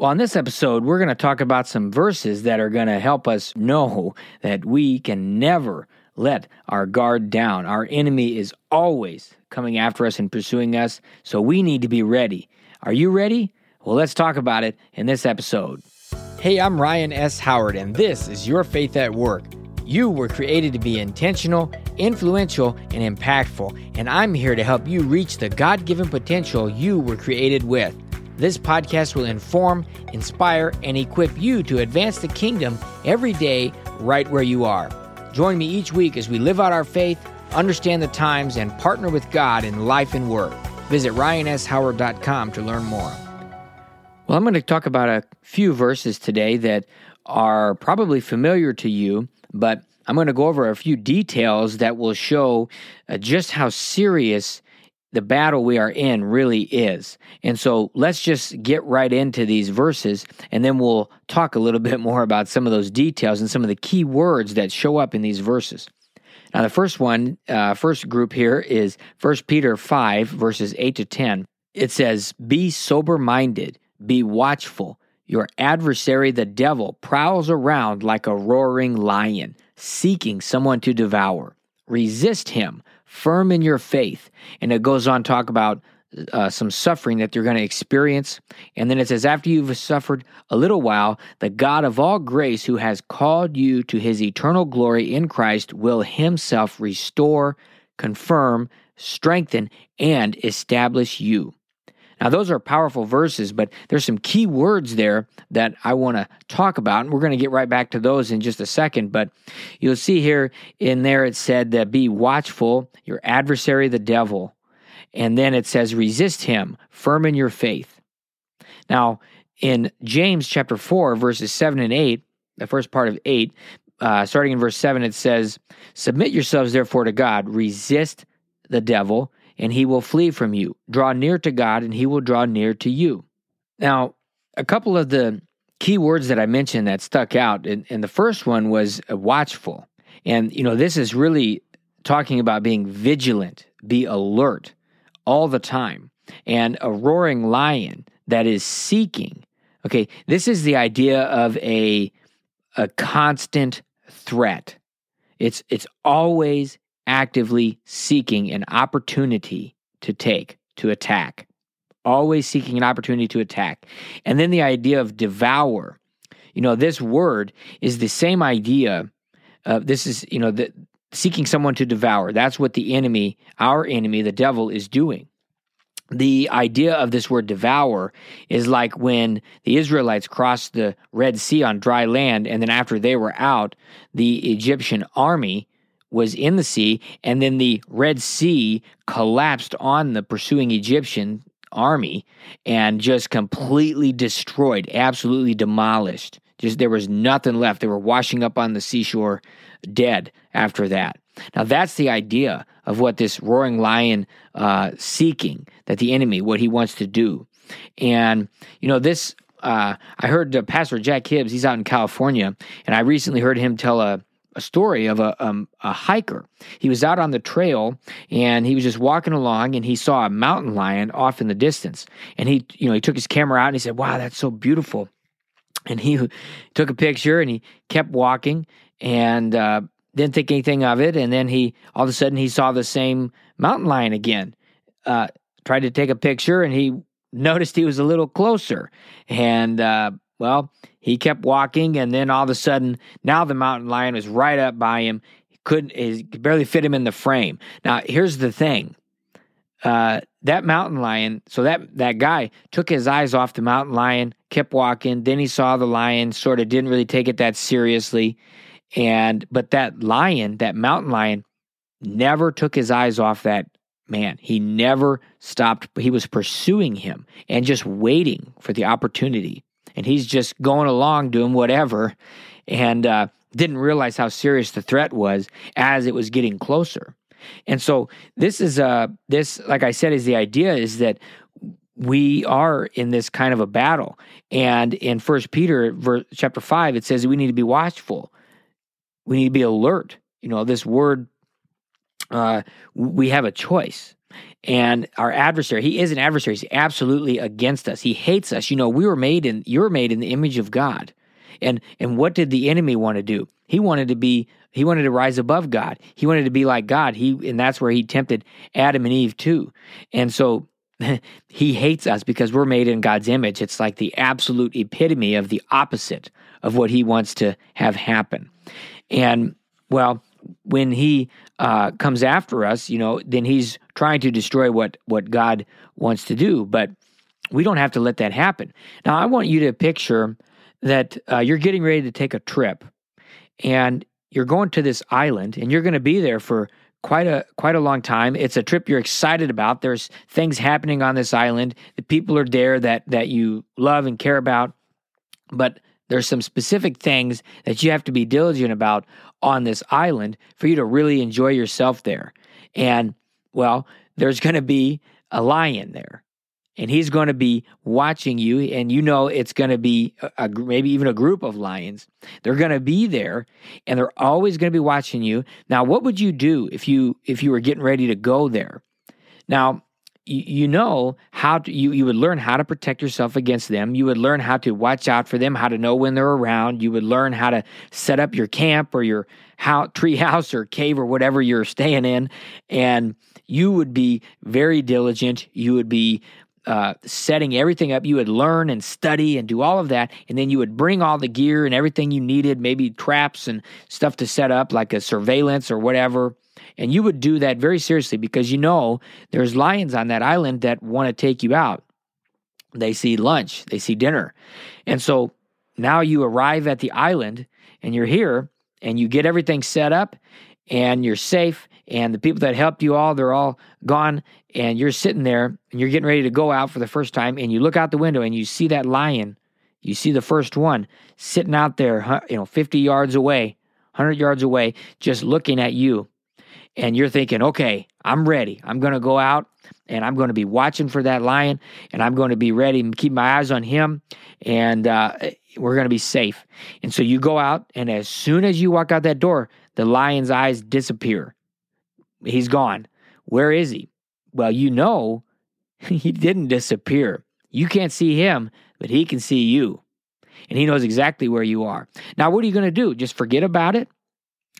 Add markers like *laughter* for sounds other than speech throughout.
Well, on this episode, we're going to talk about some verses that are going to help us know that we can never let our guard down. Our enemy is always coming after us and pursuing us, so we need to be ready. Are you ready? Well, let's talk about it in this episode. Hey, I'm Ryan S. Howard, and this is Your Faith at Work. You were created to be intentional, influential, and impactful, and I'm here to help you reach the God given potential you were created with. This podcast will inform, inspire, and equip you to advance the kingdom every day right where you are. Join me each week as we live out our faith, understand the times, and partner with God in life and work. Visit ryanshoward.com to learn more. Well, I'm going to talk about a few verses today that are probably familiar to you, but I'm going to go over a few details that will show uh, just how serious the battle we are in really is. And so let's just get right into these verses and then we'll talk a little *laughs* bit more about some of those details and some of the key words that show up in these verses. Now, the first one, uh, first group here is 1 Peter 5, verses 8 to 10. It says, Be sober minded, be watchful. Your adversary, the devil, prowls around like a roaring lion, seeking someone to devour. Resist him firm in your faith. And it goes on to talk about uh, some suffering that you're going to experience. And then it says, after you've suffered a little while, the God of all grace, who has called you to his eternal glory in Christ, will himself restore, confirm, strengthen, and establish you. Now, those are powerful verses, but there's some key words there that I want to talk about, and we're going to get right back to those in just a second. But you'll see here in there it said that be watchful, your adversary, the devil. And then it says, resist him, firm in your faith. Now, in James chapter 4, verses 7 and 8, the first part of 8, uh, starting in verse 7, it says, Submit yourselves therefore to God, resist the devil, and he will flee from you. Draw near to God, and he will draw near to you. Now, a couple of the key words that I mentioned that stuck out, and, and the first one was uh, watchful. And, you know, this is really talking about being vigilant, be alert all the time, and a roaring lion that is seeking. Okay, this is the idea of a a constant threat. It's it's always actively seeking an opportunity to take, to attack. Always seeking an opportunity to attack. And then the idea of devour. You know, this word is the same idea. Uh, this is, you know, the, seeking someone to devour. That's what the enemy, our enemy, the devil, is doing. The idea of this word devour is like when the Israelites crossed the Red Sea on dry land, and then after they were out, the Egyptian army was in the sea, and then the Red Sea collapsed on the pursuing Egyptian army and just completely destroyed, absolutely demolished. Just there was nothing left. They were washing up on the seashore dead after that. Now that's the idea of what this roaring lion uh, seeking that the enemy, what he wants to do, and you know this. Uh, I heard uh, Pastor Jack Hibbs. He's out in California, and I recently heard him tell a a story of a, um, a hiker. He was out on the trail and he was just walking along and he saw a mountain lion off in the distance. And he, you know, he took his camera out and he said, "Wow, that's so beautiful." And he *laughs* took a picture and he kept walking and uh, didn't think anything of it. And then he, all of a sudden, he saw the same mountain lion again. Uh, tried to take a picture and he *laughs* noticed he was a little closer. And uh, well, he kept walking, and then all of a sudden, now the mountain lion was right up by him. He couldn't, he could barely fit him in the frame. Now, here's the thing: uh, that mountain lion. So that that guy took his eyes off the mountain lion, kept walking. Then he saw the lion, sort of didn't really take it that seriously, and but that lion, that mountain lion, never took his eyes off that man. He never stopped. He was pursuing him and just waiting for the opportunity and he's just going along doing whatever and uh, didn't realize how serious the threat was as it was getting closer. And so this is uh this like I said is the idea is that we are in this kind of a battle. And in First Peter verse, chapter 5 it says we need to be watchful. We need to be alert. You know, this word uh we have a choice. And our adversary, he is an adversary. He's absolutely against us. He hates us. You know, we were made in you're made in the image of God. And and what did the enemy want to do? He wanted to be he wanted to rise above God. He wanted to be like God. He and that's where he tempted Adam and Eve too. And so *laughs* he hates us because we're made in God's image. It's like the absolute epitome of the opposite of what he wants to have happen. And well, when he uh, comes after us, you know, then he's trying to destroy what what God wants to do. But we don't have to let that happen. Now, I want you to picture that uh, you're getting ready to take a trip, and you're going to this island, and you're going to be there for quite a quite a long time. It's a trip you're excited about. There's things happening on this island. The people are there that that you love and care about. But there's some specific things that you have to be diligent about on this island for you to really enjoy yourself there. And well, there's going to be a lion there. And he's going to be watching you, and you know it's going to be a, a, maybe even a group of lions. They're going to be there, and they're always going to be watching you. Now, what would you do if you if you were getting ready to go there? Now, you know how to you, you would learn how to protect yourself against them. You would learn how to watch out for them how to know when they're around. You would learn how to set up your camp or your *laughs* tree house or cave or whatever you're staying in. And you would be very diligent. You would be uh, setting everything up. You would learn and study and do all of that. And then you would bring all the gear and everything you needed maybe traps and stuff to set up like a surveillance or whatever and you would do that very seriously because you know there's lions on that island that want to take you out. They see lunch, they see dinner. And so now you arrive at the island and you're here and you get everything set up and you're safe and the people that helped you all they're all gone and you're sitting there and you're getting ready to go out for the first time and you look out the window and you see that lion you see the first one sitting out there you know 50 yards away 100 yards away just looking at you and you're thinking, okay, I'm ready. I'm going to go out and I'm going to be watching for that lion and I'm going to be ready and keep my eyes on him and uh, we're going to be safe. And so you go out, and as soon as you walk out that door, the lion's eyes disappear. He's gone. Where is he? Well, you know *laughs* he didn't disappear. You can't see him, but he can see you. And he knows exactly where you are. Now, what are you going to do? Just forget about it?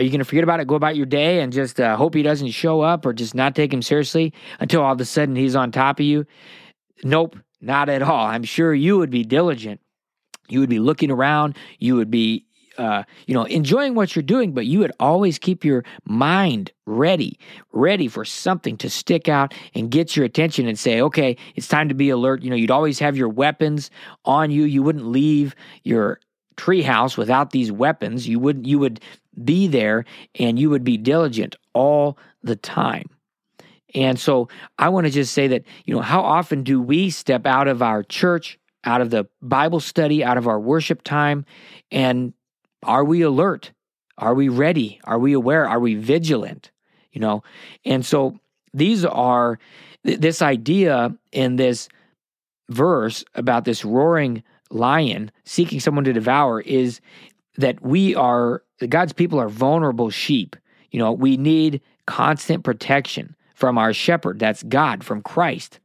Are you going to forget about it, go about your day, and just uh, hope he doesn't show up or just not take him seriously until all of a sudden he's on top of you? Nope, not at all. I'm sure you would be diligent. You would be looking around. You would be, uh, you know, enjoying what you're doing, but you would always keep your mind ready, ready for something to stick out and get your attention and say, okay, it's time to be alert. You know, you'd always have your weapons on you. You wouldn't leave your treehouse without these weapons. You wouldn't. you would be there and you would be diligent all the time. And so I want to just say that, you know, how often do we step out of our church, out of the Bible study, out of our worship time, and are we alert? Are we ready? Are we aware? Are we vigilant? You know, and so these are this idea in this verse about this roaring lion seeking someone to devour is that we are God's people are vulnerable sheep. You know, we need constant protection from our shepherd. That's God, from Christ.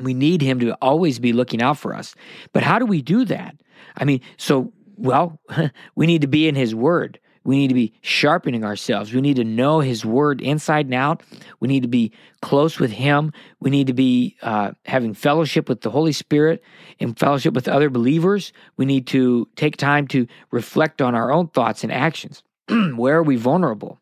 We need him to always be looking out for us. But how do we do that? I mean, so, well, *laughs* we need to be in his word. We need to be sharpening ourselves. We need to know His Word inside and out. We need to be close with Him. We need to be uh, having fellowship with the Holy Spirit and fellowship with other believers. We need to take time to reflect on our own thoughts and actions. *clears throat* Where are we vulnerable?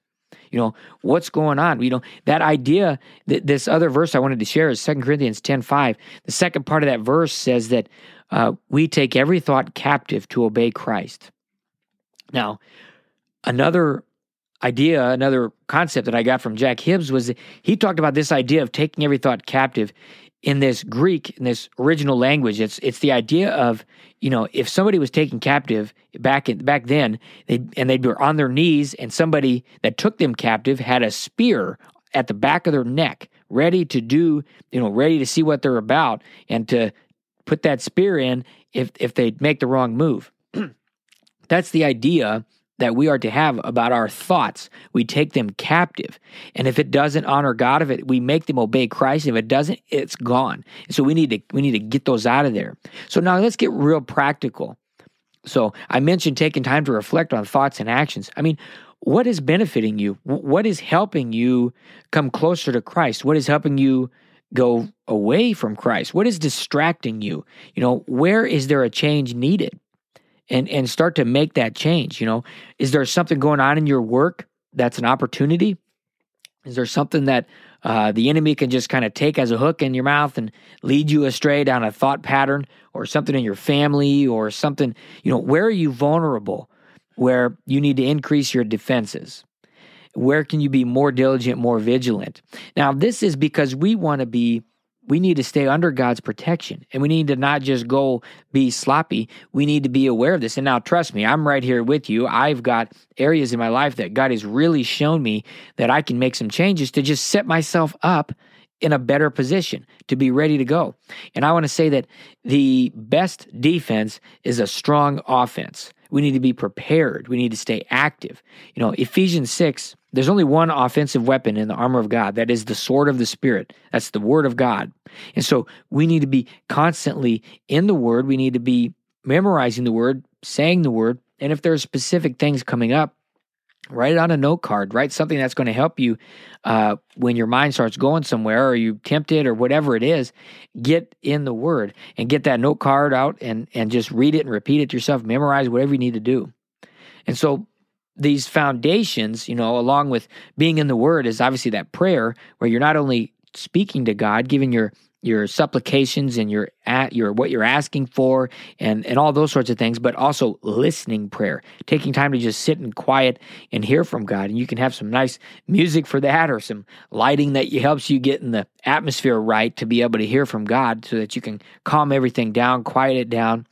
You know, what's going on? You know, that idea, that this other verse I wanted to share is Second Corinthians 10 5. The second part of that verse says that uh, we take every thought captive to obey Christ. Now, another idea, another concept that I got from Jack Hibbs was he talked about this idea of taking every thought captive in this Greek, in this original language. It's it's the idea of you know if somebody was taken captive back in, back then, they and they were on their knees, and somebody that took them captive had a spear at the back of their neck, ready to do you know ready to see what they're about and to put that spear in if if they make the wrong move. *clears throat* That's the idea that we are to have about our thoughts. We take them captive. And if it doesn't honor God, if it we make them obey Christ, if it doesn't, it's gone. So we need to we need to get those out of there. So now let's get real practical. So I mentioned taking time to reflect on thoughts and actions. I mean, what is benefiting you? What is helping you come closer to Christ? What is helping you go away from Christ? What is distracting you? You know, where is there a change needed? And and start to make that change, you know. Is there something going on in your work that's an opportunity? Is there something that uh, the enemy can just kind of take as a hook in your mouth and lead you astray down a thought pattern or something in your family or something, you know, where are you vulnerable where you need to increase your defenses? Where can you be more diligent, more vigilant? Now, this is because we want to be we need to stay under God's protection and we need to not just go be sloppy. We need to be aware of this. And now, trust me, I'm right here with you. I've got areas in my life that God has really shown me that I can make some changes to just set myself up in a better position to be ready to go. And I want to say that the best defense is a strong offense. We need to be prepared. We need to stay active. You know, Ephesians 6 there's only one offensive weapon in the armor of God. That is the sword of the Spirit. That's the word of God. And so we need to be constantly in the word. We need to be memorizing the word, saying the word. And if there are specific things coming up, write it on a note card. Write something that's going to help you uh, when your mind starts going somewhere or you tempted or whatever it is. Get in the word and get that note card out and, and just read it and repeat it to yourself. Memorize whatever you need to do. And so these foundations, you know, along with being in the Word, is obviously that prayer where you're not only speaking to God, giving your your supplications and your at your what you're asking for and and all those sorts of things but also listening prayer taking time to just sit in quiet and hear from god. And you can have some nice music for that or some lighting that helps you get in the atmosphere right to be able to hear from god so that you can calm everything down quiet it down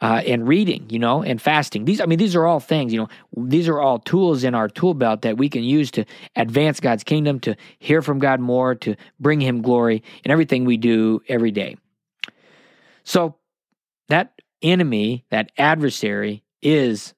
uh, and reading you know and fasting. These i mean these are all things you know these are all tools in our tool belt that we can use to advance god's kingdom to hear from god more to bring him glory in everything we do every day so that enemy, that adversary, is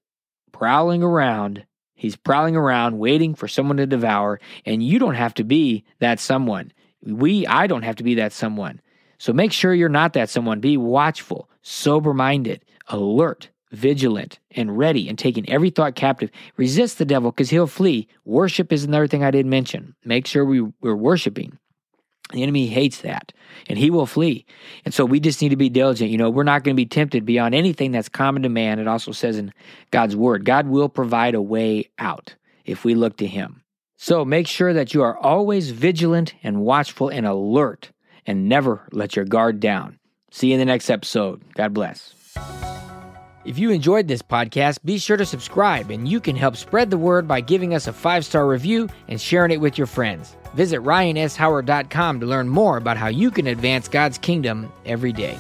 prowling around. He's prowling around waiting for someone to devour, and you don't have to be that someone. We, I don't have to be that someone. So make sure you're not that someone. Be watchful, sober minded, alert, vigilant, and ready, and taking every thought captive. Resist the devil because he'll flee. Worship is another thing I didn't mention. Make sure we, we're worshiping. The enemy hates that and he will flee. And so we just need to be diligent. You know, we're not going to be tempted beyond anything that's common to man. It also says in God's word, God will provide a way out if we look to him. So make sure that you are always vigilant and watchful and alert and never let your guard down. See you in the next episode. God bless. If you enjoyed this podcast, be sure to subscribe, and you can help spread the word by giving us a five star review and sharing it with your friends. Visit ryanshoward.com to learn more about how you can advance God's kingdom every day.